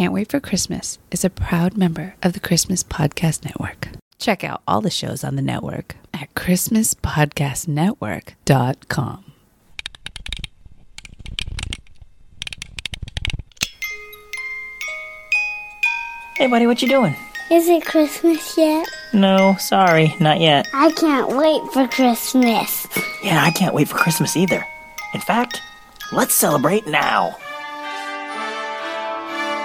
Can't Wait for Christmas is a proud member of the Christmas Podcast Network. Check out all the shows on the network at ChristmasPodcastNetwork.com. Hey, buddy, what you doing? Is it Christmas yet? No, sorry, not yet. I can't wait for Christmas. Yeah, I can't wait for Christmas either. In fact, let's celebrate now.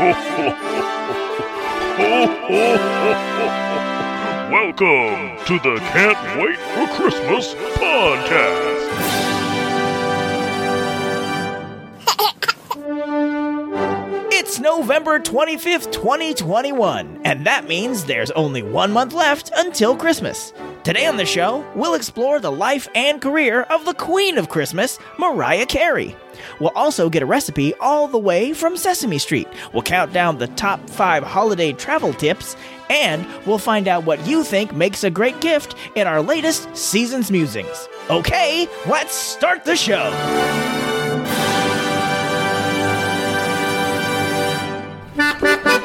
Welcome to the Can't Wait for Christmas podcast. It's November 25th, 2021, and that means there's only one month left until Christmas. Today on the show, we'll explore the life and career of the Queen of Christmas, Mariah Carey. We'll also get a recipe all the way from Sesame Street. We'll count down the top five holiday travel tips, and we'll find out what you think makes a great gift in our latest Season's Musings. Okay, let's start the show.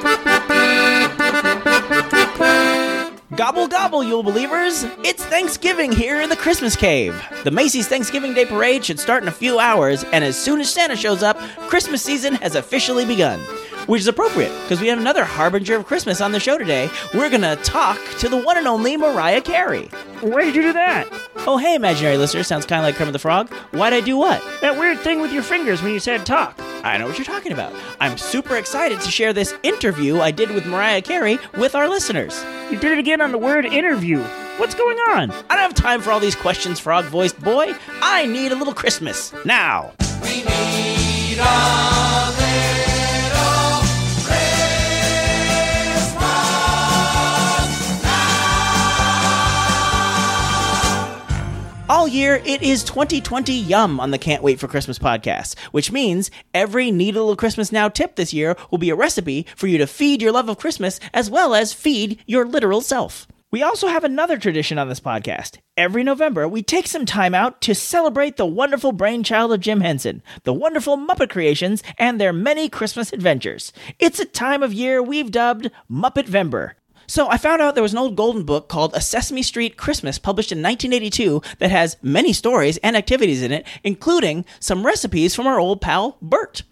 Gobble gobble, Yule believers! It's Thanksgiving here in the Christmas Cave. The Macy's Thanksgiving Day Parade should start in a few hours, and as soon as Santa shows up, Christmas season has officially begun. Which is appropriate, because we have another harbinger of Christmas on the show today. We're gonna talk to the one and only Mariah Carey. Why did you do that? Oh, hey, imaginary listener, sounds kind of like Kermit the Frog. Why'd I do what? That weird thing with your fingers when you said talk. I know what you're talking about. I'm super excited to share this interview I did with Mariah Carey with our listeners. You did it again on the word interview. What's going on? I don't have time for all these questions, frog voiced boy. I need a little Christmas now. All year, it is 2020 Yum on the Can't Wait for Christmas podcast, which means every Need a Little Christmas Now tip this year will be a recipe for you to feed your love of Christmas as well as feed your literal self. We also have another tradition on this podcast. Every November, we take some time out to celebrate the wonderful brainchild of Jim Henson, the wonderful Muppet creations, and their many Christmas adventures. It's a time of year we've dubbed Muppet Vember. So I found out there was an old golden book called A Sesame Street Christmas published in 1982 that has many stories and activities in it, including some recipes from our old pal Bert.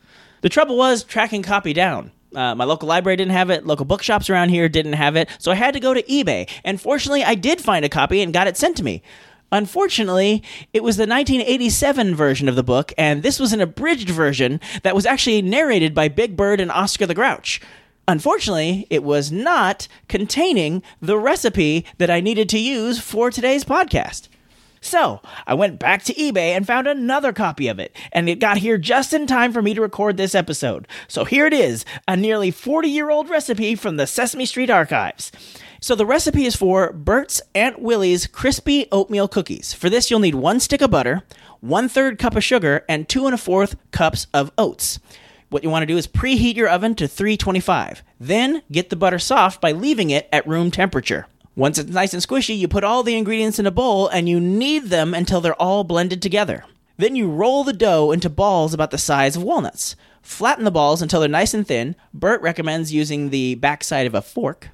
The trouble was tracking copy down. Uh, my local library didn't have it. Local bookshops around here didn't have it. So I had to go to eBay. And fortunately, I did find a copy and got it sent to me. Unfortunately, it was the 1987 version of the book, and this was an abridged version that was actually narrated by Big Bird and Oscar the Grouch. Unfortunately, it was not containing the recipe that I needed to use for today's podcast. So, I went back to eBay and found another copy of it, and it got here just in time for me to record this episode. So, here it is a nearly 40 year old recipe from the Sesame Street archives. So, the recipe is for Bert's Aunt Willie's crispy oatmeal cookies. For this, you'll need one stick of butter, one third cup of sugar, and two and a fourth cups of oats. What you want to do is preheat your oven to 325. Then get the butter soft by leaving it at room temperature. Once it's nice and squishy, you put all the ingredients in a bowl and you knead them until they're all blended together. Then you roll the dough into balls about the size of walnuts. Flatten the balls until they're nice and thin. Bert recommends using the backside of a fork.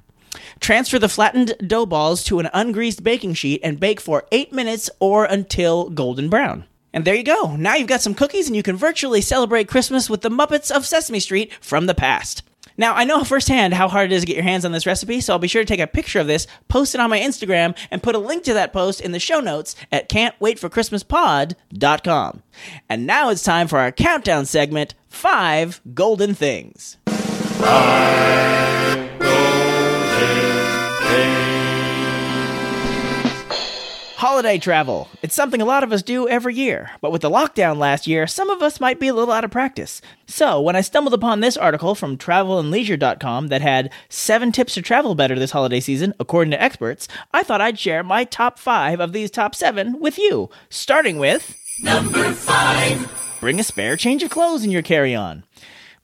Transfer the flattened dough balls to an ungreased baking sheet and bake for 8 minutes or until golden brown. And there you go. Now you've got some cookies and you can virtually celebrate Christmas with the Muppets of Sesame Street from the past. Now, I know firsthand how hard it is to get your hands on this recipe, so I'll be sure to take a picture of this, post it on my Instagram, and put a link to that post in the show notes at can'twaitforchristmaspod.com. And now it's time for our countdown segment, Five Golden Things. Holiday travel. It's something a lot of us do every year, but with the lockdown last year, some of us might be a little out of practice. So, when I stumbled upon this article from travelandleisure.com that had seven tips to travel better this holiday season, according to experts, I thought I'd share my top five of these top seven with you, starting with number five. Bring a spare change of clothes in your carry on.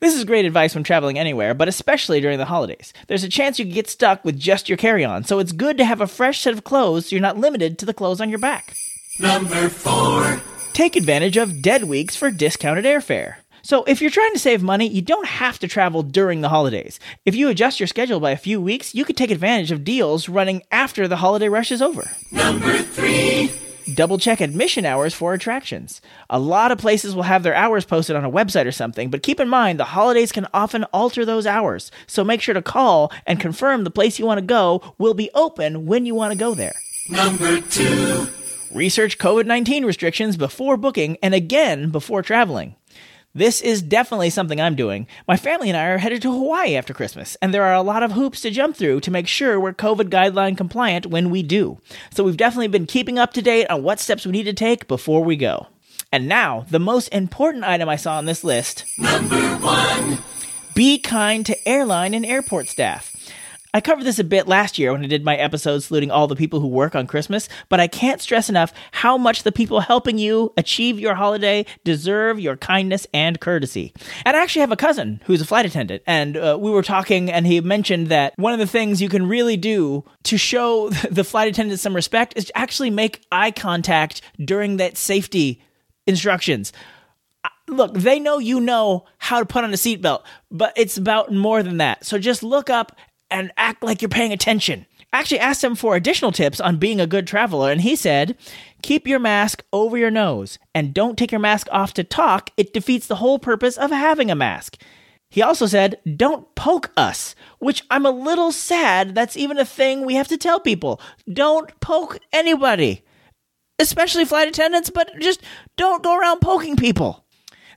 This is great advice when traveling anywhere, but especially during the holidays. There's a chance you could get stuck with just your carry on, so it's good to have a fresh set of clothes so you're not limited to the clothes on your back. Number four. Take advantage of dead weeks for discounted airfare. So, if you're trying to save money, you don't have to travel during the holidays. If you adjust your schedule by a few weeks, you could take advantage of deals running after the holiday rush is over. Number three. Double check admission hours for attractions. A lot of places will have their hours posted on a website or something, but keep in mind the holidays can often alter those hours. So make sure to call and confirm the place you want to go will be open when you want to go there. Number two. Research COVID 19 restrictions before booking and again before traveling. This is definitely something I'm doing. My family and I are headed to Hawaii after Christmas, and there are a lot of hoops to jump through to make sure we're COVID guideline compliant when we do. So we've definitely been keeping up to date on what steps we need to take before we go. And now, the most important item I saw on this list. Number one. Be kind to airline and airport staff. I covered this a bit last year when I did my episode saluting all the people who work on Christmas, but I can't stress enough how much the people helping you achieve your holiday deserve your kindness and courtesy. And I actually have a cousin who's a flight attendant, and uh, we were talking, and he mentioned that one of the things you can really do to show the flight attendant some respect is to actually make eye contact during that safety instructions look, they know you know how to put on a seatbelt, but it's about more than that. So just look up and act like you're paying attention. I actually asked him for additional tips on being a good traveler, and he said, Keep your mask over your nose and don't take your mask off to talk. It defeats the whole purpose of having a mask. He also said, Don't poke us, which I'm a little sad that's even a thing we have to tell people. Don't poke anybody, especially flight attendants, but just don't go around poking people.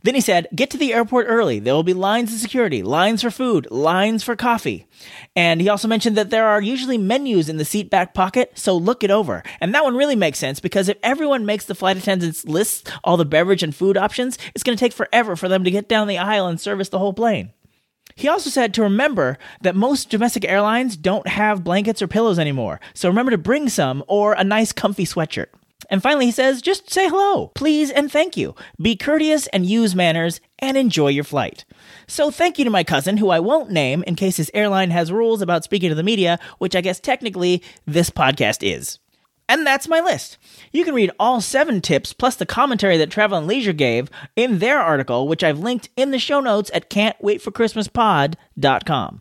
Then he said, Get to the airport early. There will be lines of security, lines for food, lines for coffee. And he also mentioned that there are usually menus in the seat back pocket, so look it over. And that one really makes sense because if everyone makes the flight attendants list all the beverage and food options, it's going to take forever for them to get down the aisle and service the whole plane. He also said to remember that most domestic airlines don't have blankets or pillows anymore, so remember to bring some or a nice comfy sweatshirt. And finally, he says, just say hello, please, and thank you. Be courteous and use manners, and enjoy your flight. So, thank you to my cousin, who I won't name in case his airline has rules about speaking to the media, which I guess technically this podcast is. And that's my list. You can read all seven tips plus the commentary that Travel and Leisure gave in their article, which I've linked in the show notes at can'twaitforchristmaspod.com.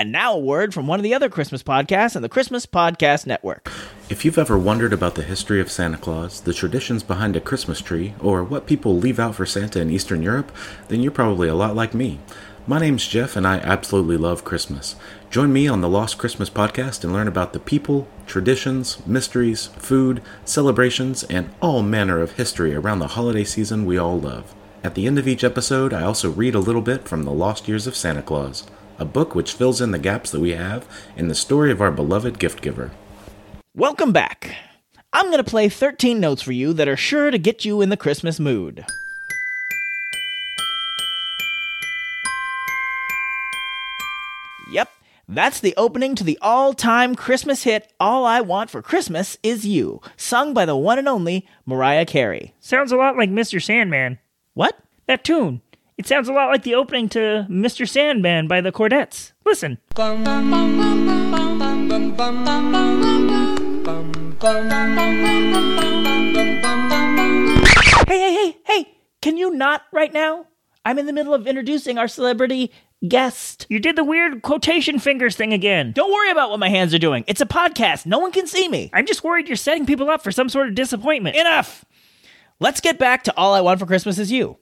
And now a word from one of the other Christmas podcasts on the Christmas Podcast Network. If you've ever wondered about the history of Santa Claus, the traditions behind a Christmas tree, or what people leave out for Santa in Eastern Europe, then you're probably a lot like me. My name's Jeff, and I absolutely love Christmas. Join me on the Lost Christmas podcast and learn about the people, traditions, mysteries, food, celebrations, and all manner of history around the holiday season we all love. At the end of each episode, I also read a little bit from The Lost Years of Santa Claus a book which fills in the gaps that we have in the story of our beloved gift giver. Welcome back. I'm going to play 13 notes for you that are sure to get you in the Christmas mood. Yep, that's the opening to the all time Christmas hit All I Want for Christmas Is You, sung by the one and only Mariah Carey. Sounds a lot like Mr. Sandman. What? That tune. It sounds a lot like the opening to Mr. Sandman by the Chordettes. Listen. Hey, hey, hey, hey! Can you not right now? I'm in the middle of introducing our celebrity guest. You did the weird quotation fingers thing again. Don't worry about what my hands are doing. It's a podcast. No one can see me. I'm just worried you're setting people up for some sort of disappointment. Enough! Let's get back to All I Want for Christmas Is You.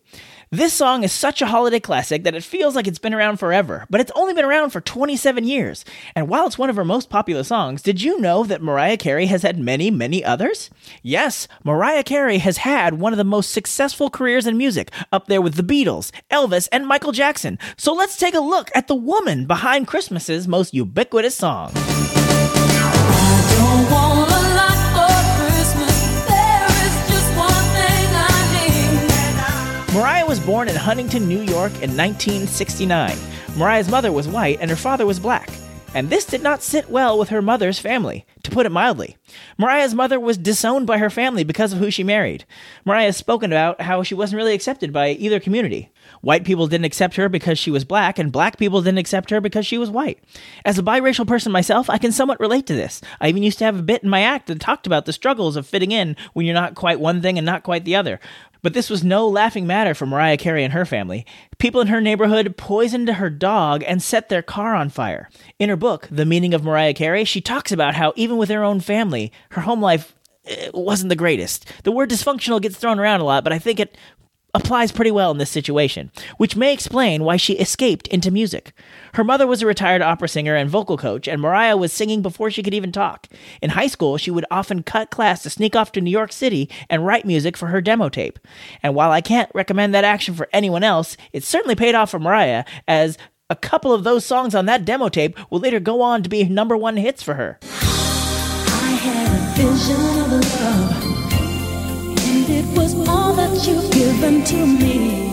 This song is such a holiday classic that it feels like it's been around forever, but it's only been around for 27 years. And while it's one of her most popular songs, did you know that Mariah Carey has had many, many others? Yes, Mariah Carey has had one of the most successful careers in music, up there with the Beatles, Elvis, and Michael Jackson. So let's take a look at the woman behind Christmas's most ubiquitous song. Was born in Huntington, New York in 1969. Mariah's mother was white and her father was black. And this did not sit well with her mother's family, to put it mildly. Mariah's mother was disowned by her family because of who she married. Mariah has spoken about how she wasn't really accepted by either community. White people didn't accept her because she was black, and black people didn't accept her because she was white. As a biracial person myself, I can somewhat relate to this. I even used to have a bit in my act that talked about the struggles of fitting in when you're not quite one thing and not quite the other. But this was no laughing matter for Mariah Carey and her family. People in her neighborhood poisoned her dog and set their car on fire. In her book, The Meaning of Mariah Carey, she talks about how even with her own family, her home life eh, wasn't the greatest. The word dysfunctional gets thrown around a lot, but I think it applies pretty well in this situation, which may explain why she escaped into music. Her mother was a retired opera singer and vocal coach, and Mariah was singing before she could even talk. In high school, she would often cut class to sneak off to New York City and write music for her demo tape. And while I can't recommend that action for anyone else, it certainly paid off for Mariah, as a couple of those songs on that demo tape will later go on to be number one hits for her. All that you've given to me.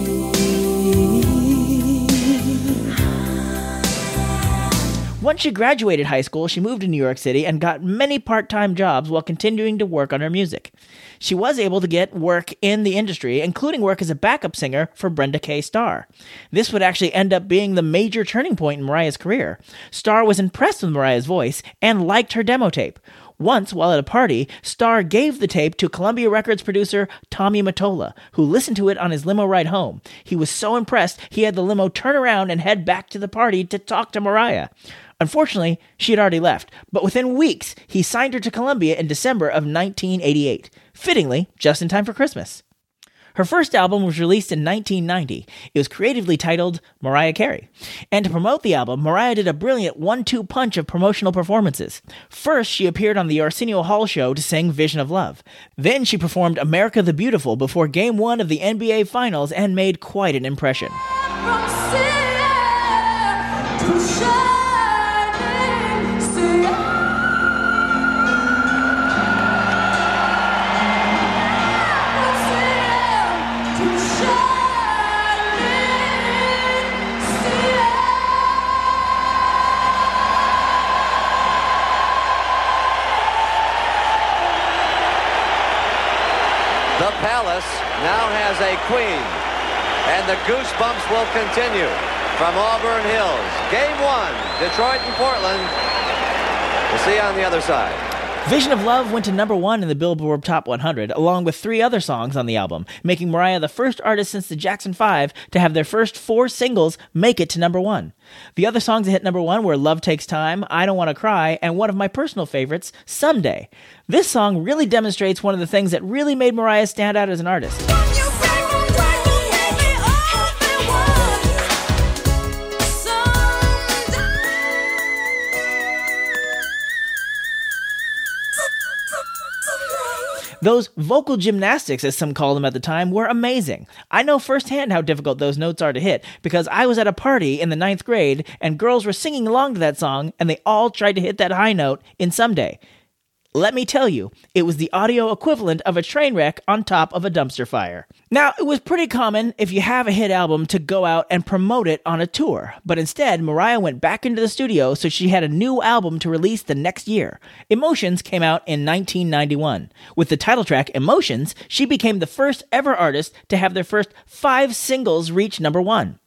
Once she graduated high school, she moved to New York City and got many part time jobs while continuing to work on her music. She was able to get work in the industry, including work as a backup singer for Brenda K. Starr. This would actually end up being the major turning point in Mariah's career. Starr was impressed with Mariah's voice and liked her demo tape. Once, while at a party, Starr gave the tape to Columbia Records producer Tommy Mottola, who listened to it on his limo ride home. He was so impressed, he had the limo turn around and head back to the party to talk to Mariah. Unfortunately, she had already left, but within weeks, he signed her to Columbia in December of 1988, fittingly, just in time for Christmas. Her first album was released in 1990. It was creatively titled Mariah Carey. And to promote the album, Mariah did a brilliant one two punch of promotional performances. First, she appeared on the Arsenio Hall show to sing Vision of Love. Then she performed America the Beautiful before Game 1 of the NBA Finals and made quite an impression. Now has a queen, and the goosebumps will continue from Auburn Hills. Game one, Detroit and Portland. We'll see you on the other side. Vision of Love went to number one in the Billboard Top 100, along with three other songs on the album, making Mariah the first artist since the Jackson 5 to have their first four singles make it to number one. The other songs that hit number one were Love Takes Time, I Don't Want to Cry, and one of my personal favorites, Someday. This song really demonstrates one of the things that really made Mariah stand out as an artist. Those vocal gymnastics, as some called them at the time, were amazing. I know firsthand how difficult those notes are to hit because I was at a party in the ninth grade and girls were singing along to that song and they all tried to hit that high note in Someday. Let me tell you, it was the audio equivalent of a train wreck on top of a dumpster fire. Now, it was pretty common if you have a hit album to go out and promote it on a tour, but instead, Mariah went back into the studio so she had a new album to release the next year. Emotions came out in 1991. With the title track Emotions, she became the first ever artist to have their first five singles reach number one.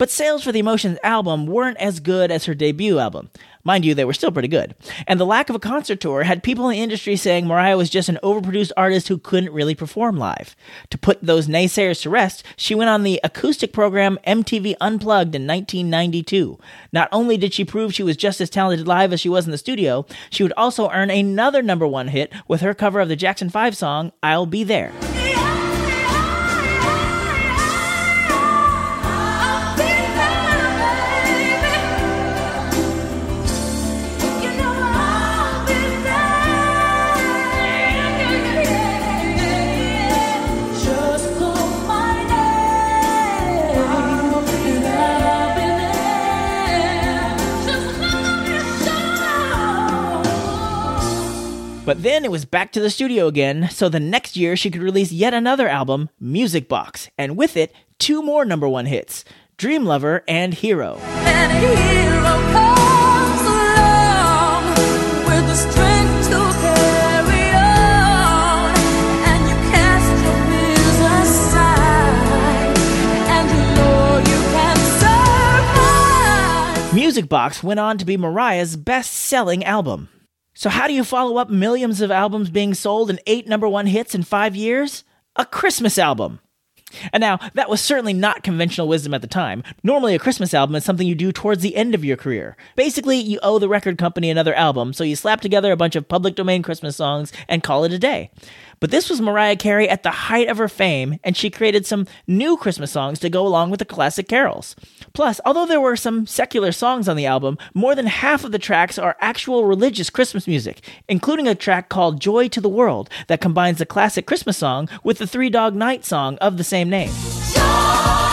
But sales for the Emotions album weren't as good as her debut album. Mind you, they were still pretty good. And the lack of a concert tour had people in the industry saying Mariah was just an overproduced artist who couldn't really perform live. To put those naysayers to rest, she went on the acoustic program MTV Unplugged in 1992. Not only did she prove she was just as talented live as she was in the studio, she would also earn another number one hit with her cover of the Jackson 5 song, I'll Be There. But then it was back to the studio again, so the next year she could release yet another album, Music Box, and with it, two more number one hits Dream Lover and Hero. And hero comes along with the strength to carry on. And you cast your fears aside, and you know you can survive. Music Box went on to be Mariah's best selling album. So, how do you follow up millions of albums being sold and eight number one hits in five years? a Christmas album. And now, that was certainly not conventional wisdom at the time. Normally, a Christmas album is something you do towards the end of your career. Basically, you owe the record company another album, so you slap together a bunch of public domain Christmas songs and call it a day. But this was Mariah Carey at the height of her fame, and she created some new Christmas songs to go along with the classic carols. Plus, although there were some secular songs on the album, more than half of the tracks are actual religious Christmas music, including a track called Joy to the World that combines the classic Christmas song with the Three Dog Night song of the same name. The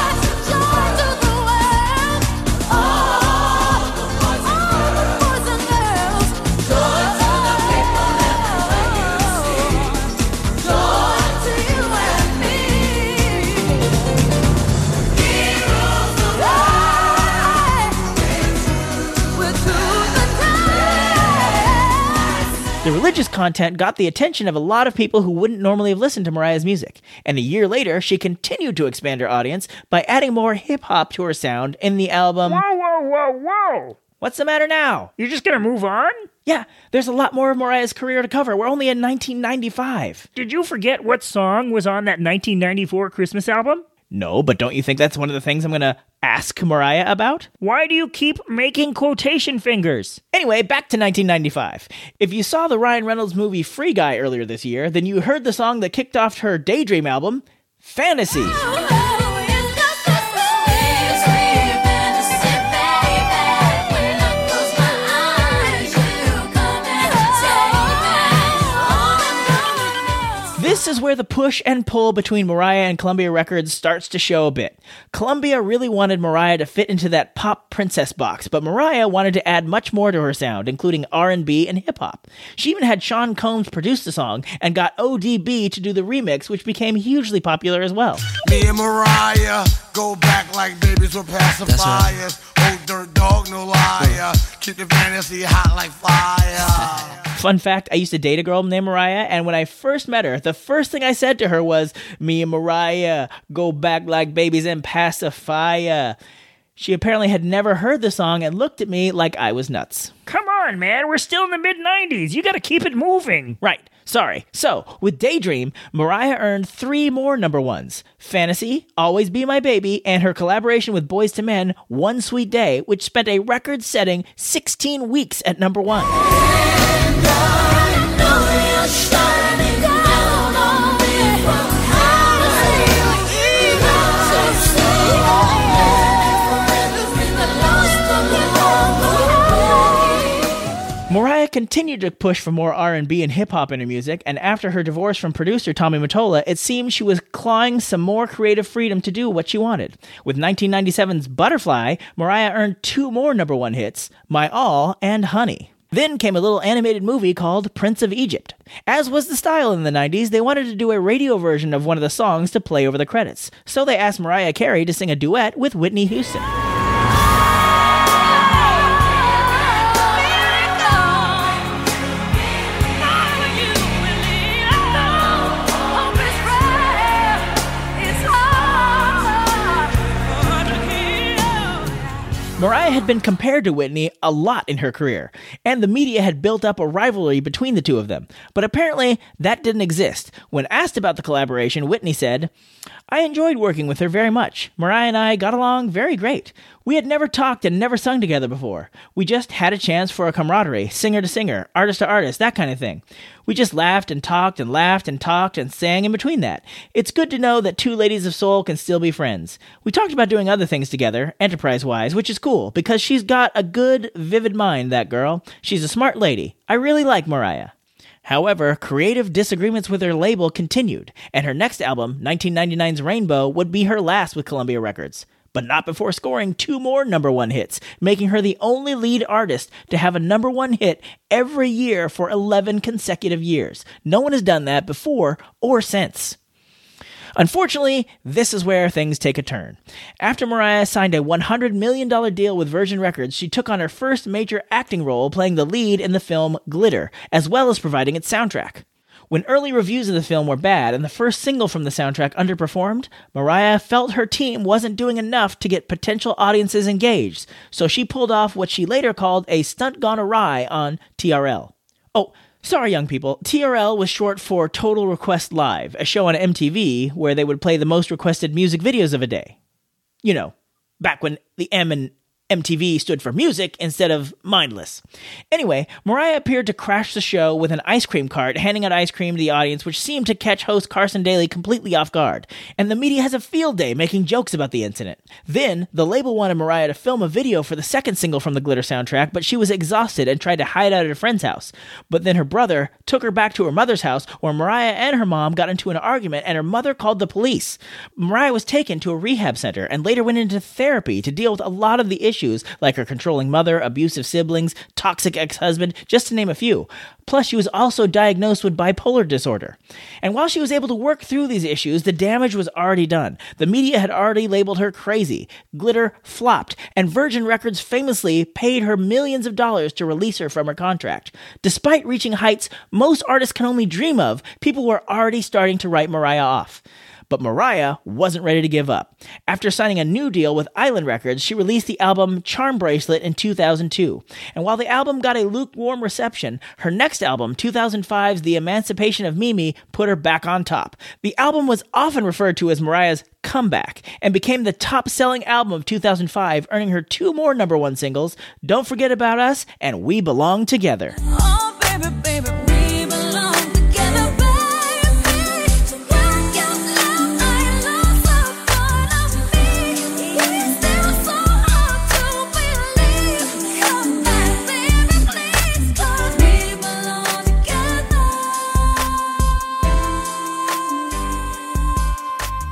content got the attention of a lot of people who wouldn't normally have listened to Mariah's music, and a year later, she continued to expand her audience by adding more hip hop to her sound in the album. Whoa, whoa, whoa, whoa! What's the matter now? You're just gonna move on? Yeah, there's a lot more of Mariah's career to cover. We're only in 1995. Did you forget what song was on that 1994 Christmas album? No, but don't you think that's one of the things I'm gonna ask Mariah about? Why do you keep making quotation fingers? Anyway, back to 1995. If you saw the Ryan Reynolds movie Free Guy earlier this year, then you heard the song that kicked off her Daydream album, Fantasy. This is where the push and pull between Mariah and Columbia Records starts to show a bit. Columbia really wanted Mariah to fit into that pop princess box, but Mariah wanted to add much more to her sound, including R&B and hip hop. She even had Sean Combs produce the song and got ODB to do the remix, which became hugely popular as well. Me and Mariah go back like babies with pacifiers. Old dirt dog, no liar. Keep the fantasy hot like fire. Fun fact, I used to date a girl named Mariah, and when I first met her, the first thing I said to her was, Me and Mariah go back like babies and pacify. She apparently had never heard the song and looked at me like I was nuts. Come on, man, we're still in the mid 90s. You gotta keep it moving. Right, sorry. So, with Daydream, Mariah earned three more number ones Fantasy, Always Be My Baby, and her collaboration with Boyz II Men, One Sweet Day, which spent a record setting 16 weeks at number one. Continued to push for more R&B and hip hop in her music, and after her divorce from producer Tommy Mottola, it seemed she was clawing some more creative freedom to do what she wanted. With 1997's Butterfly, Mariah earned two more number one hits, My All and Honey. Then came a little animated movie called Prince of Egypt. As was the style in the 90s, they wanted to do a radio version of one of the songs to play over the credits. So they asked Mariah Carey to sing a duet with Whitney Houston. Mariah had been compared to Whitney a lot in her career, and the media had built up a rivalry between the two of them. But apparently, that didn't exist. When asked about the collaboration, Whitney said, I enjoyed working with her very much. Mariah and I got along very great. We had never talked and never sung together before. We just had a chance for a camaraderie, singer to singer, artist to artist, that kind of thing. We just laughed and talked and laughed and talked and sang in between that. It's good to know that two ladies of soul can still be friends. We talked about doing other things together, enterprise wise, which is cool because she's got a good, vivid mind, that girl. She's a smart lady. I really like Mariah. However, creative disagreements with her label continued, and her next album, 1999's Rainbow, would be her last with Columbia Records. But not before scoring two more number one hits, making her the only lead artist to have a number one hit every year for 11 consecutive years. No one has done that before or since. Unfortunately, this is where things take a turn. After Mariah signed a $100 million deal with Virgin Records, she took on her first major acting role playing the lead in the film Glitter, as well as providing its soundtrack. When early reviews of the film were bad and the first single from the soundtrack underperformed, Mariah felt her team wasn't doing enough to get potential audiences engaged, so she pulled off what she later called a stunt gone awry on TRL. Oh, Sorry, young people. TRL was short for Total Request Live, a show on MTV where they would play the most requested music videos of a day. You know, back when the M and MTV stood for music instead of mindless. Anyway, Mariah appeared to crash the show with an ice cream cart, handing out ice cream to the audience, which seemed to catch host Carson Daly completely off guard. And the media has a field day making jokes about the incident. Then, the label wanted Mariah to film a video for the second single from the Glitter soundtrack, but she was exhausted and tried to hide out at a friend's house. But then her brother took her back to her mother's house, where Mariah and her mom got into an argument, and her mother called the police. Mariah was taken to a rehab center and later went into therapy to deal with a lot of the issues like her controlling mother, abusive siblings, toxic ex husband, just to name a few. Plus, she was also diagnosed with bipolar disorder. And while she was able to work through these issues, the damage was already done. The media had already labeled her crazy. Glitter flopped, and Virgin Records famously paid her millions of dollars to release her from her contract. Despite reaching heights most artists can only dream of, people were already starting to write Mariah off. But Mariah wasn't ready to give up. After signing a new deal with Island Records, she released the album Charm Bracelet in 2002. And while the album got a lukewarm reception, her next album, 2005's The Emancipation of Mimi, put her back on top. The album was often referred to as Mariah's comeback and became the top selling album of 2005, earning her two more number one singles Don't Forget About Us and We Belong Together.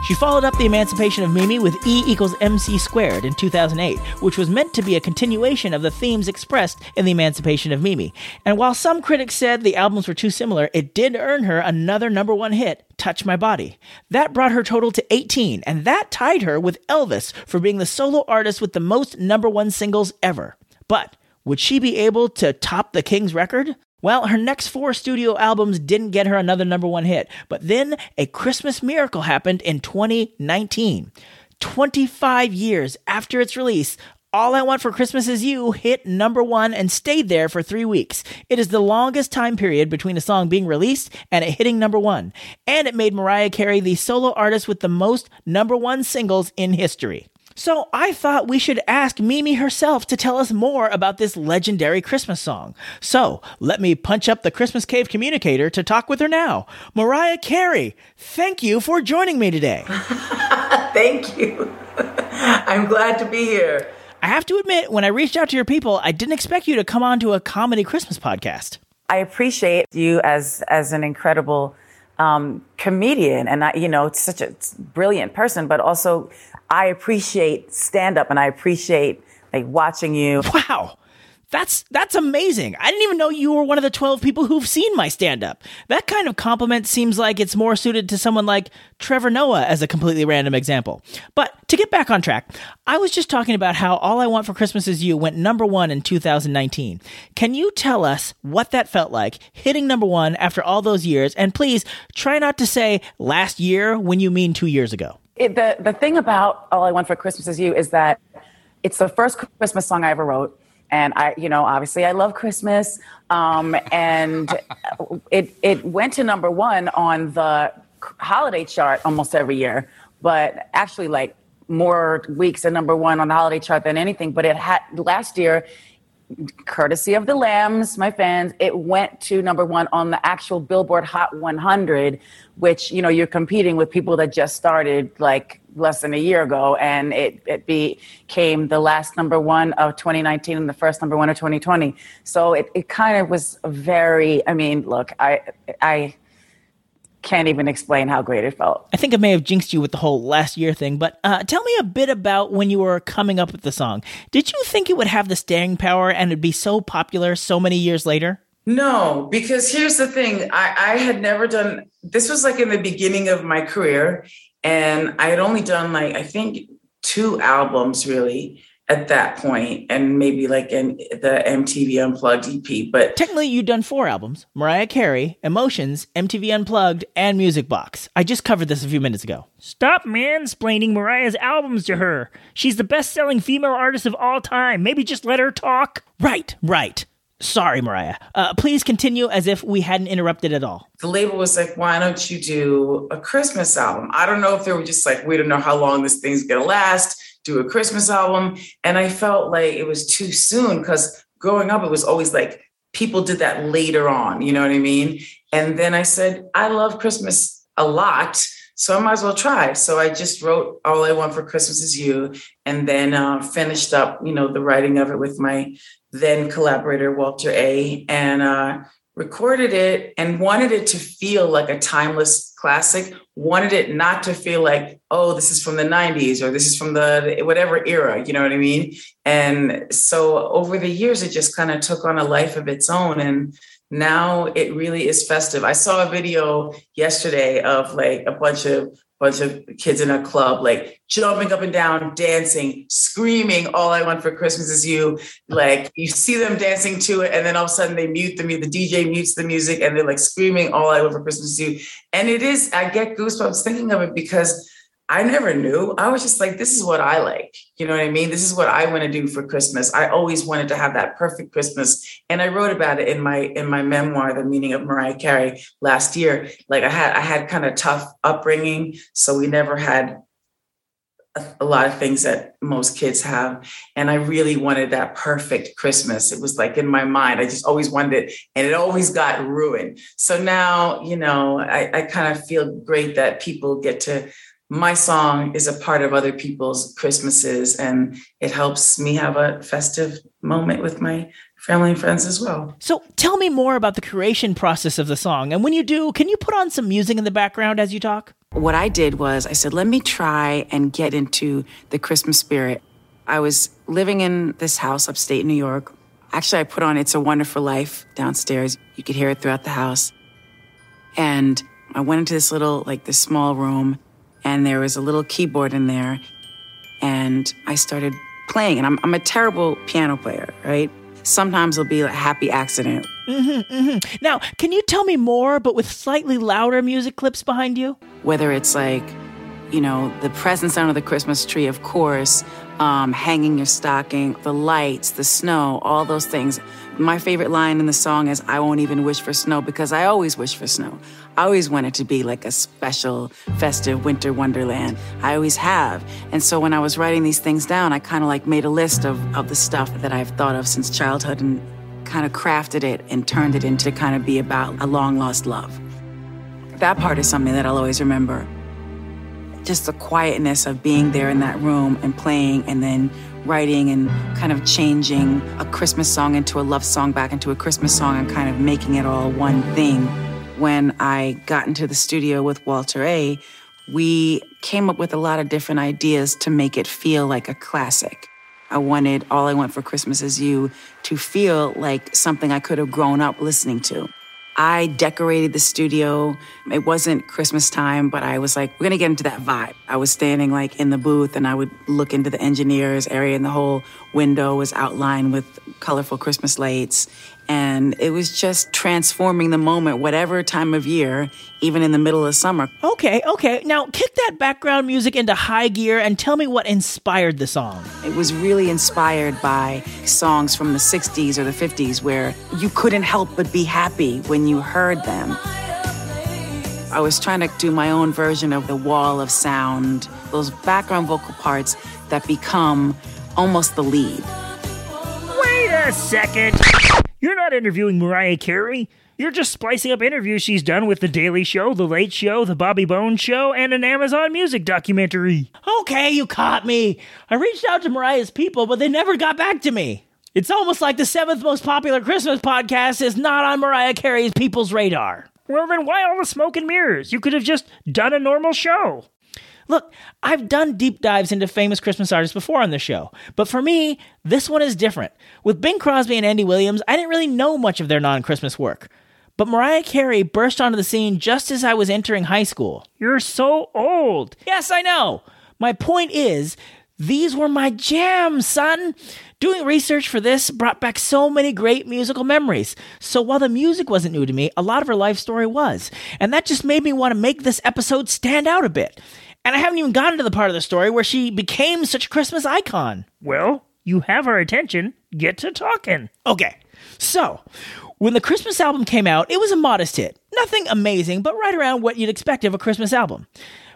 She followed up the emancipation of Mimi with E equals MC squared in 2008, which was meant to be a continuation of the themes expressed in the emancipation of Mimi. And while some critics said the albums were too similar, it did earn her another number one hit, Touch My Body. That brought her total to 18, and that tied her with Elvis for being the solo artist with the most number one singles ever. But would she be able to top the King's record? Well, her next four studio albums didn't get her another number one hit, but then a Christmas miracle happened in 2019. 25 years after its release, All I Want for Christmas Is You hit number one and stayed there for three weeks. It is the longest time period between a song being released and it hitting number one. And it made Mariah Carey the solo artist with the most number one singles in history. So I thought we should ask Mimi herself to tell us more about this legendary Christmas song. So let me punch up the Christmas Cave communicator to talk with her now. Mariah Carey, thank you for joining me today. Thank you. I'm glad to be here. I have to admit, when I reached out to your people, I didn't expect you to come on to a comedy Christmas podcast. I appreciate you as as an incredible um, comedian, and I, you know, such a brilliant person. But also, I appreciate stand up, and I appreciate like watching you. Wow. That's that's amazing. I didn't even know you were one of the 12 people who've seen my stand up. That kind of compliment seems like it's more suited to someone like Trevor Noah as a completely random example. But to get back on track, I was just talking about how All I Want for Christmas Is You went number 1 in 2019. Can you tell us what that felt like hitting number 1 after all those years and please try not to say last year when you mean 2 years ago. It, the the thing about All I Want for Christmas Is You is that it's the first Christmas song I ever wrote. And I, you know, obviously I love Christmas. Um, and it, it went to number one on the holiday chart almost every year, but actually like more weeks at number one on the holiday chart than anything. But it had last year, courtesy of the Lambs, my fans, it went to number one on the actual Billboard Hot 100, which, you know, you're competing with people that just started like less than a year ago. And it, it became the last number one of 2019 and the first number one of 2020. So it, it kind of was very, I mean, look, I, I, can't even explain how great it felt. I think I may have jinxed you with the whole last year thing, but uh, tell me a bit about when you were coming up with the song. Did you think it would have the staying power and it'd be so popular so many years later? No, because here's the thing. I, I had never done this was like in the beginning of my career, and I had only done like I think two albums really at that point, and maybe like in the MTV Unplugged EP. But Technically, you've done four albums Mariah Carey, Emotions, MTV Unplugged, and Music Box. I just covered this a few minutes ago. Stop mansplaining Mariah's albums to her. She's the best selling female artist of all time. Maybe just let her talk. Right, right. Sorry, Mariah. Uh, please continue as if we hadn't interrupted at all. the label was like, why don't you do a Christmas album? I don't know if they were just like, we don't know how long this thing's gonna last, do a Christmas album. And I felt like it was too soon because growing up, it was always like people did that later on, you know what I mean? And then I said, I love Christmas a lot. So I might as well try. So I just wrote All I Want for Christmas Is You and then uh, finished up, you know, the writing of it with my then collaborator, Walter A. And uh, recorded it and wanted it to feel like a timeless classic wanted it not to feel like oh this is from the 90s or this is from the whatever era you know what i mean? And so over the years it just kind of took on a life of its own and now it really is festive. I saw a video yesterday of like a bunch of bunch of kids in a club like jumping up and down dancing screaming all i want for christmas is you. Like you see them dancing to it and then all of a sudden they mute the music the dj mutes the music and they're like screaming all i want for christmas is you. And it is i get goosebumps thinking of it because I never knew. I was just like, this is what I like. You know what I mean? This is what I want to do for Christmas. I always wanted to have that perfect Christmas. And I wrote about it in my in my memoir, The Meaning of Mariah Carey, last year. Like I had I had kind of tough upbringing. So we never had a, lot of things that most kids have. And I really wanted that perfect Christmas. It was like in my mind. I just always wanted it. And it always got ruined. So now, you know, I, I kind of feel great that people get to my song is a part of other people's Christmases, and it helps me have a festive moment with my family and friends as well. So tell me more about the creation process of the song. And when you do, can you put on some music in the background as you talk? What I did was I said, let me try and get into the Christmas spirit. I was living in this house upstate New York. Actually, I put on It's a Wonderful Life downstairs. You could hear it throughout the house. And I went into this little, like this small room, and there was a little keyboard in there. And I started playing, and I'm, I'm a terrible piano player, right? Sometimes it'll be a happy accident. Mm-hmm, mm-hmm. Now, can you tell me more, but with slightly louder music clips behind you? Whether it's like, you know, the presents under the Christmas tree, of course, um, hanging your stocking, the lights, the snow, all those things. My favorite line in the song is, I won't even wish for snow because I always wish for snow. I always want it to be like a special, festive winter wonderland. I always have. And so when I was writing these things down, I kind of like made a list of, of the stuff that I've thought of since childhood and kind of crafted it and turned it into kind of be about a long lost love. That part is something that I'll always remember. Just the quietness of being there in that room and playing and then writing and kind of changing a Christmas song into a love song back into a Christmas song and kind of making it all one thing. When I got into the studio with Walter A., we came up with a lot of different ideas to make it feel like a classic. I wanted All I Want for Christmas Is You to feel like something I could have grown up listening to. I decorated the studio. It wasn't Christmas time, but I was like, we're gonna get into that vibe. I was standing like in the booth and I would look into the engineers area and the whole window was outlined with colorful Christmas lights. And it was just transforming the moment, whatever time of year, even in the middle of summer. Okay, okay. Now kick that background music into high gear and tell me what inspired the song. It was really inspired by songs from the 60s or the 50s where you couldn't help but be happy when you heard them. I was trying to do my own version of the wall of sound, those background vocal parts that become almost the lead. Wait a second. You're not interviewing Mariah Carey. You're just splicing up interviews she's done with The Daily Show, The Late Show, The Bobby Bones Show, and an Amazon Music documentary. Okay, you caught me. I reached out to Mariah's people, but they never got back to me. It's almost like the seventh most popular Christmas podcast is not on Mariah Carey's people's radar. Well, then why all the smoke and mirrors? You could have just done a normal show. Look, I've done deep dives into famous Christmas artists before on the show, but for me, this one is different. With Bing Crosby and Andy Williams, I didn't really know much of their non Christmas work. But Mariah Carey burst onto the scene just as I was entering high school. You're so old. Yes, I know. My point is, these were my jams, son. Doing research for this brought back so many great musical memories. So while the music wasn't new to me, a lot of her life story was. And that just made me want to make this episode stand out a bit. And I haven't even gotten to the part of the story where she became such a Christmas icon. Well, you have our attention. Get to talking. Okay. So, when the Christmas album came out, it was a modest hit. Nothing amazing, but right around what you'd expect of a Christmas album.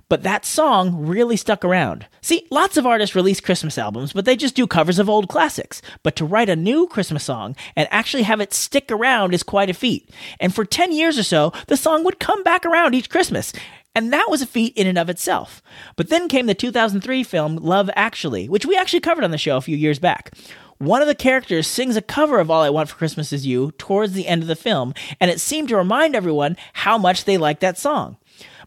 But that song really stuck around. See, lots of artists release Christmas albums, but they just do covers of old classics. But to write a new Christmas song and actually have it stick around is quite a feat. And for 10 years or so, the song would come back around each Christmas. And that was a feat in and of itself. But then came the 2003 film Love Actually, which we actually covered on the show a few years back. One of the characters sings a cover of All I Want for Christmas Is You towards the end of the film, and it seemed to remind everyone how much they liked that song.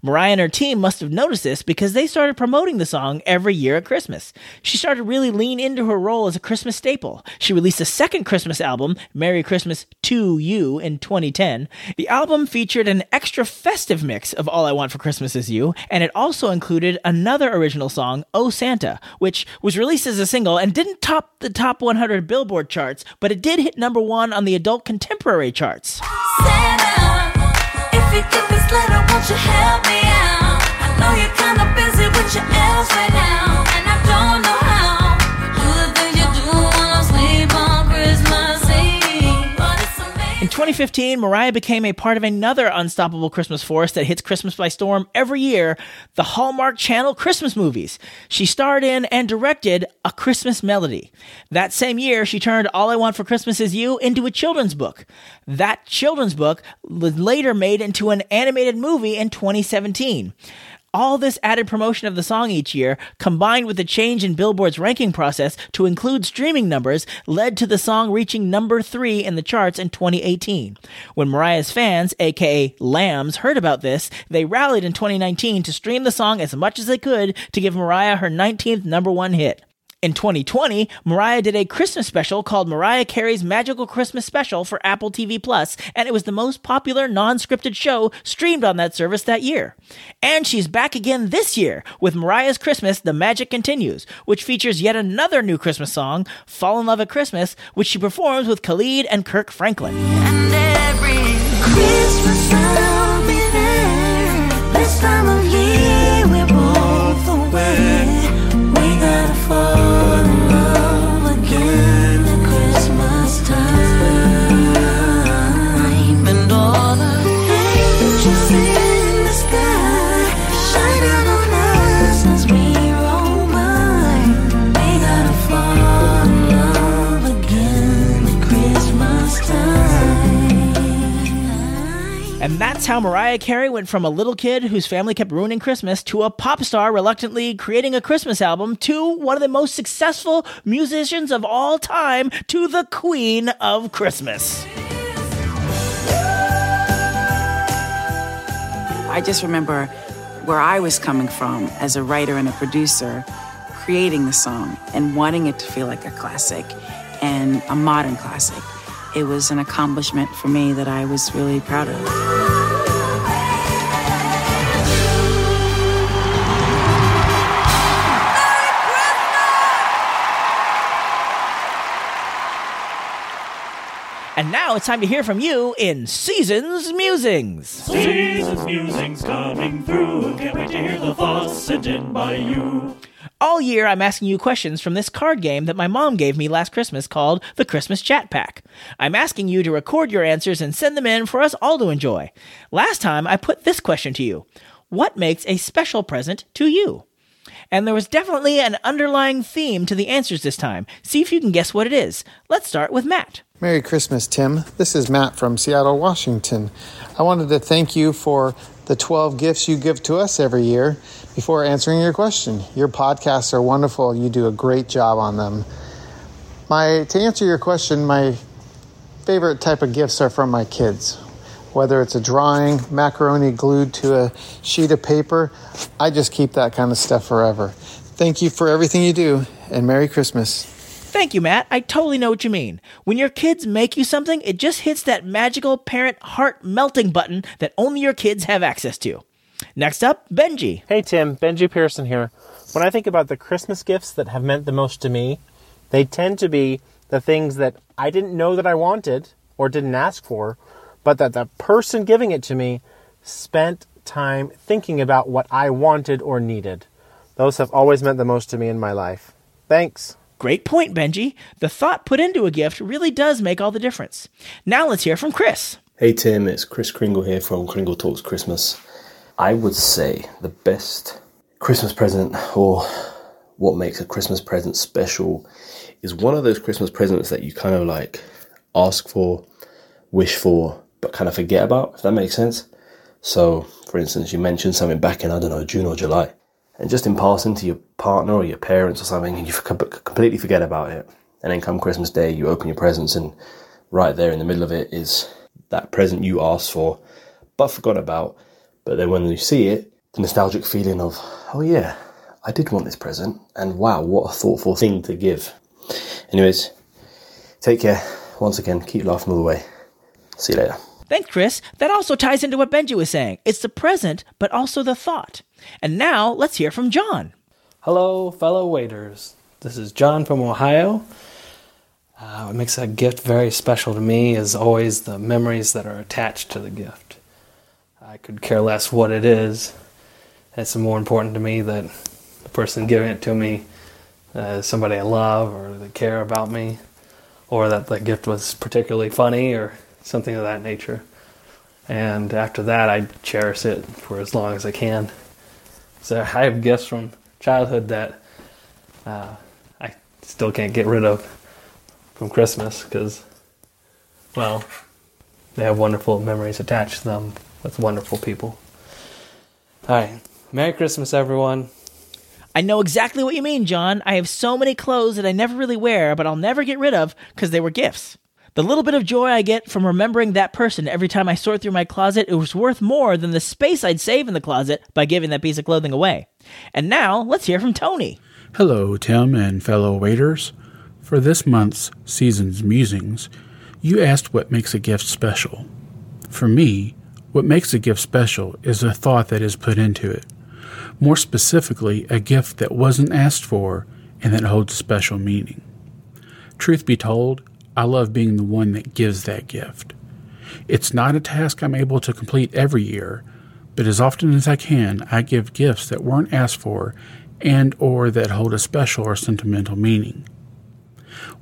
Mariah and her team must have noticed this because they started promoting the song every year at Christmas. She started really lean into her role as a Christmas staple. She released a second Christmas album, Merry Christmas II You, in 2010. The album featured an extra festive mix of All I Want for Christmas Is You, and it also included another original song, Oh Santa, which was released as a single and didn't top the top 100 Billboard charts, but it did hit number one on the adult contemporary charts. If you this letter, won't you help me out? I know you're kinda busy with your elves right now, In 2015, Mariah became a part of another unstoppable Christmas force that hits Christmas by storm every year the Hallmark Channel Christmas movies. She starred in and directed A Christmas Melody. That same year, she turned All I Want for Christmas Is You into a children's book. That children's book was later made into an animated movie in 2017. All this added promotion of the song each year, combined with the change in Billboard's ranking process to include streaming numbers, led to the song reaching number three in the charts in 2018. When Mariah's fans, aka Lambs, heard about this, they rallied in 2019 to stream the song as much as they could to give Mariah her 19th number one hit. In 2020, Mariah did a Christmas special called Mariah Carey's Magical Christmas Special for Apple TV Plus, and it was the most popular non-scripted show streamed on that service that year. And she's back again this year with Mariah's Christmas The Magic Continues, which features yet another new Christmas song, Fall in Love at Christmas, which she performs with Khalid and Kirk Franklin. And And that's how Mariah Carey went from a little kid whose family kept ruining Christmas to a pop star reluctantly creating a Christmas album to one of the most successful musicians of all time to the Queen of Christmas. I just remember where I was coming from as a writer and a producer, creating the song and wanting it to feel like a classic and a modern classic. It was an accomplishment for me that I was really proud of. And now it's time to hear from you in Seasons Musings. Seasons musings coming through. Can't wait to hear the thoughts sent in by you. All year, I'm asking you questions from this card game that my mom gave me last Christmas called the Christmas Chat Pack. I'm asking you to record your answers and send them in for us all to enjoy. Last time, I put this question to you What makes a special present to you? And there was definitely an underlying theme to the answers this time. See if you can guess what it is. Let's start with Matt. Merry Christmas, Tim. This is Matt from Seattle, Washington. I wanted to thank you for the 12 gifts you give to us every year before answering your question. Your podcasts are wonderful. You do a great job on them. My to answer your question, my favorite type of gifts are from my kids. Whether it's a drawing, macaroni glued to a sheet of paper, I just keep that kind of stuff forever. Thank you for everything you do, and Merry Christmas. Thank you, Matt. I totally know what you mean. When your kids make you something, it just hits that magical parent heart melting button that only your kids have access to. Next up, Benji. Hey Tim, Benji Pearson here. When I think about the Christmas gifts that have meant the most to me, they tend to be the things that I didn't know that I wanted or didn't ask for, but that the person giving it to me spent time thinking about what I wanted or needed. Those have always meant the most to me in my life. Thanks. Great point, Benji. The thought put into a gift really does make all the difference. Now let's hear from Chris. Hey Tim, it's Chris Kringle here from Kringle Talks Christmas. I would say the best Christmas present or what makes a Christmas present special is one of those Christmas presents that you kind of like ask for, wish for, but kind of forget about, if that makes sense. So, for instance, you mentioned something back in, I don't know, June or July, and just in passing to your partner or your parents or something, and you completely forget about it. And then come Christmas Day, you open your presents, and right there in the middle of it is that present you asked for, but forgot about. But then when you see it, the nostalgic feeling of, oh yeah, I did want this present, and wow, what a thoughtful thing to give. Anyways, take care. Once again, keep laughing all the way. See you later. Thanks, Chris. That also ties into what Benji was saying. It's the present, but also the thought. And now let's hear from John. Hello, fellow waiters. This is John from Ohio. Uh, what makes a gift very special to me is always the memories that are attached to the gift. I could care less what it is. It's more important to me that the person giving it to me uh, is somebody I love or they care about me, or that the gift was particularly funny or something of that nature. And after that, I cherish it for as long as I can. So I have gifts from childhood that uh, I still can't get rid of from Christmas because, well, they have wonderful memories attached to them with wonderful people. All right. Merry Christmas, everyone. I know exactly what you mean, John. I have so many clothes that I never really wear, but I'll never get rid of because they were gifts. The little bit of joy I get from remembering that person every time I sort through my closet it was worth more than the space I'd save in the closet by giving that piece of clothing away. And now, let's hear from Tony. Hello, Tim and fellow waiters. For this month's Season's Musings, you asked what makes a gift special. For me, what makes a gift special is the thought that is put into it. More specifically, a gift that wasn't asked for and that holds special meaning. Truth be told, I love being the one that gives that gift. It's not a task I'm able to complete every year, but as often as I can, I give gifts that weren't asked for and or that hold a special or sentimental meaning.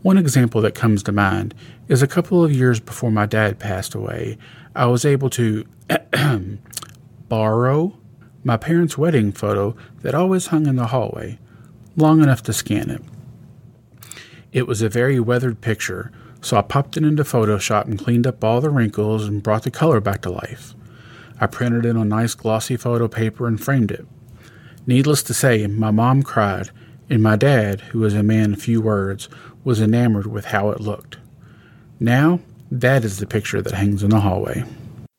One example that comes to mind is a couple of years before my dad passed away, I was able to borrow my parents' wedding photo that always hung in the hallway, long enough to scan it. It was a very weathered picture, so I popped it into Photoshop and cleaned up all the wrinkles and brought the color back to life. I printed it on nice glossy photo paper and framed it. Needless to say, my mom cried, and my dad, who was a man of few words, was enamored with how it looked. Now, that is the picture that hangs in the hallway.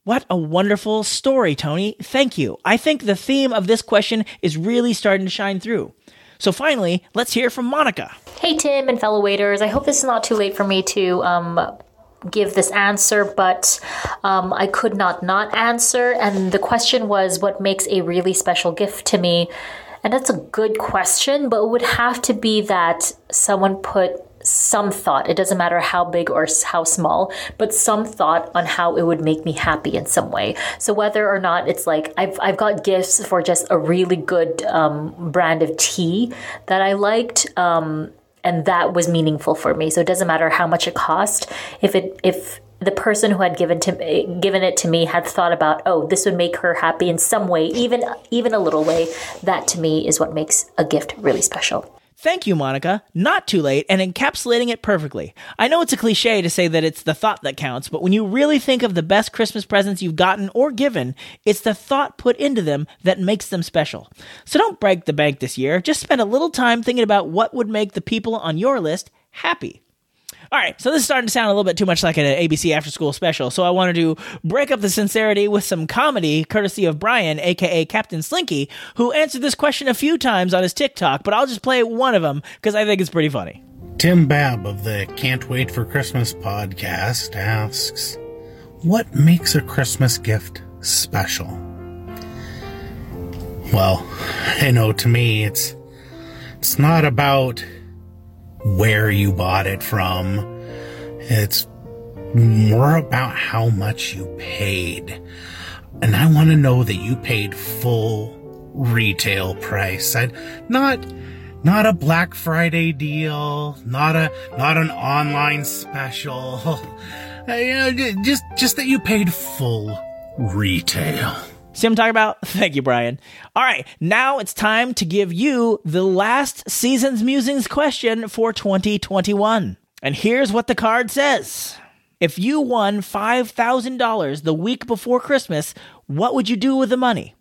What a wonderful story, Tony. Thank you. I think the theme of this question is really starting to shine through. So finally, let's hear from Monica. Hey, Tim and fellow waiters. I hope this is not too late for me to um, give this answer, but um, I could not not answer. And the question was, what makes a really special gift to me? And that's a good question, but it would have to be that someone put some thought. It doesn't matter how big or how small, but some thought on how it would make me happy in some way. So whether or not it's like I've I've got gifts for just a really good um, brand of tea that I liked. Um, and that was meaningful for me. So it doesn't matter how much it cost. If it if the person who had given to given it to me had thought about, oh, this would make her happy in some way, even even a little way. That to me is what makes a gift really special. Thank you, Monica. Not too late and encapsulating it perfectly. I know it's a cliche to say that it's the thought that counts, but when you really think of the best Christmas presents you've gotten or given, it's the thought put into them that makes them special. So don't break the bank this year. Just spend a little time thinking about what would make the people on your list happy. All right, so this is starting to sound a little bit too much like an ABC after school special, so I wanted to break up the sincerity with some comedy, courtesy of Brian, aka Captain Slinky, who answered this question a few times on his TikTok, but I'll just play one of them because I think it's pretty funny. Tim Babb of the Can't Wait for Christmas podcast asks, What makes a Christmas gift special? Well, I know to me it's it's not about where you bought it from. It's more about how much you paid. And I want to know that you paid full retail price. I'd not not a Black Friday deal, not a not an online special. You know, just just that you paid full retail. See what I'm talking about? Thank you, Brian. All right, now it's time to give you the last season's musings question for 2021. And here's what the card says. If you won $5,000 the week before Christmas, what would you do with the money?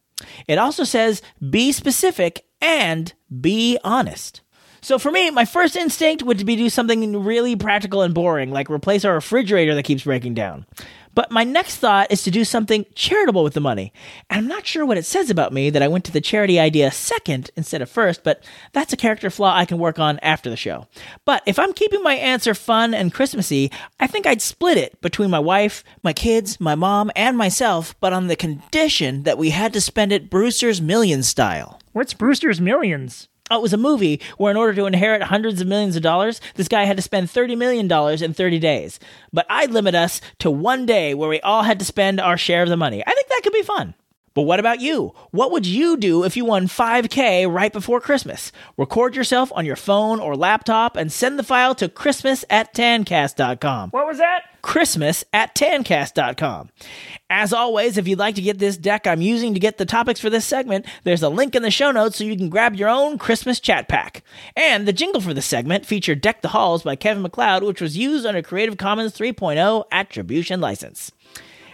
It also says be specific and be honest. So for me, my first instinct would be to do something really practical and boring, like replace our refrigerator that keeps breaking down. But my next thought is to do something charitable with the money. And I'm not sure what it says about me that I went to the charity idea second instead of first, but that's a character flaw I can work on after the show. But if I'm keeping my answer fun and Christmassy, I think I'd split it between my wife, my kids, my mom, and myself, but on the condition that we had to spend it Brewster's Millions style. What's Brewster's Millions? Oh, it was a movie where, in order to inherit hundreds of millions of dollars, this guy had to spend $30 million in 30 days. But I'd limit us to one day where we all had to spend our share of the money. I think that could be fun. But what about you? What would you do if you won 5K right before Christmas? Record yourself on your phone or laptop and send the file to Christmas at tancast.com. What was that? Christmas at tancast.com. As always, if you'd like to get this deck I'm using to get the topics for this segment, there's a link in the show notes so you can grab your own Christmas chat pack. And the jingle for this segment featured Deck the Halls by Kevin MacLeod, which was used under Creative Commons 3.0 Attribution License.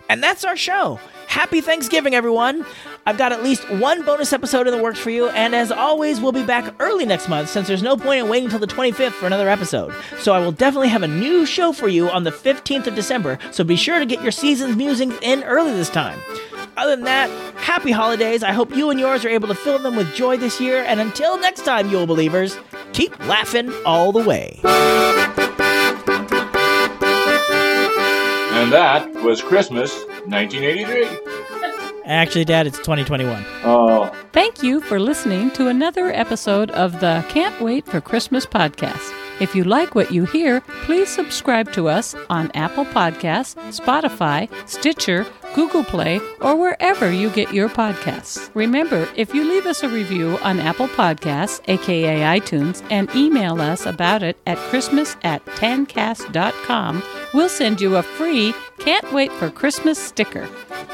And that's our show. Happy Thanksgiving, everyone. I've got at least one bonus episode in the works for you, and as always, we'll be back early next month since there's no point in waiting until the 25th for another episode. So I will definitely have a new show for you on the 15th of December, so be sure to get your season's musings in early this time. Other than that, happy holidays. I hope you and yours are able to fill them with joy this year, and until next time, Yule Believers, keep laughing all the way. And that was Christmas 1983. Actually, Dad, it's 2021. Oh. Thank you for listening to another episode of the Can't Wait for Christmas podcast. If you like what you hear, please subscribe to us on Apple Podcasts, Spotify, Stitcher, Google Play, or wherever you get your podcasts. Remember, if you leave us a review on Apple Podcasts, aka iTunes, and email us about it at Christmas at tancast.com, we'll send you a free Can't Wait for Christmas sticker.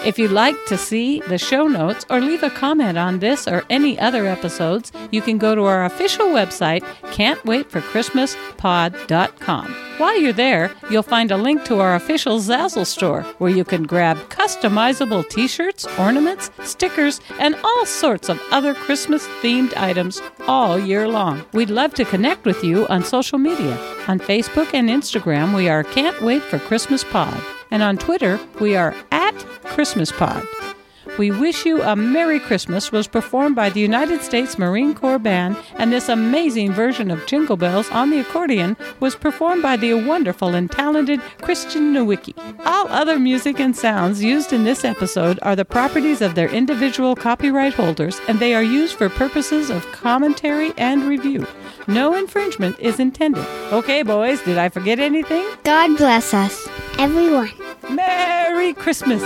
If you'd like to see the show notes or leave a comment on this or any other episodes, you can go to our official website, can'twaitforchristmaspod.com. While you're there, you'll find a link to our official Zazzle store where you can grab customizable t shirts, ornaments, stickers, and all sorts of other Christmas themed items all year long. We'd love to connect with you on social media. On Facebook and Instagram, we are Can't Wait for Christmas Pod. And on Twitter, we are at Christmas Pod. We Wish You a Merry Christmas was performed by the United States Marine Corps Band, and this amazing version of Jingle Bells on the accordion was performed by the wonderful and talented Christian Nowicki. All other music and sounds used in this episode are the properties of their individual copyright holders, and they are used for purposes of commentary and review. No infringement is intended. Okay, boys, did I forget anything? God bless us, everyone. Merry Christmas!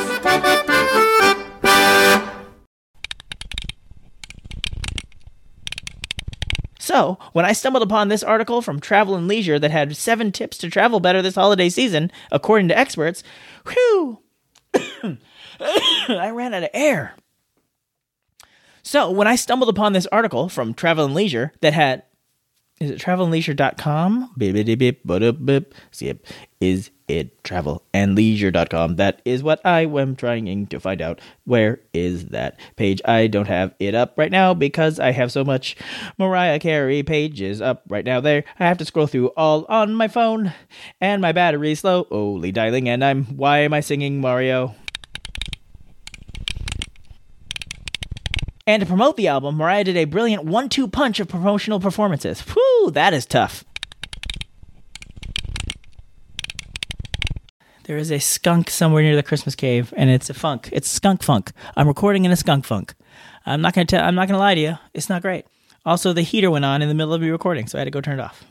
So, when I stumbled upon this article from Travel and Leisure that had seven tips to travel better this holiday season, according to experts, whew, I ran out of air. So, when I stumbled upon this article from Travel and Leisure that had, is it travelandleisure.com? Beep, beep, beep, beep, beep, Zip. Is it travelandleisure.com? That is what I am trying to find out. Where is that page? I don't have it up right now because I have so much Mariah Carey pages up right now there. I have to scroll through all on my phone and my battery's slow. Only dialing and I'm why am I singing Mario? And to promote the album, Mariah did a brilliant one two punch of promotional performances. Whew, that is tough. There is a skunk somewhere near the Christmas cave, and it's a funk. It's skunk funk. I'm recording in a skunk funk. I'm not gonna tell. I'm not gonna lie to you. It's not great. Also, the heater went on in the middle of me recording, so I had to go turn it off.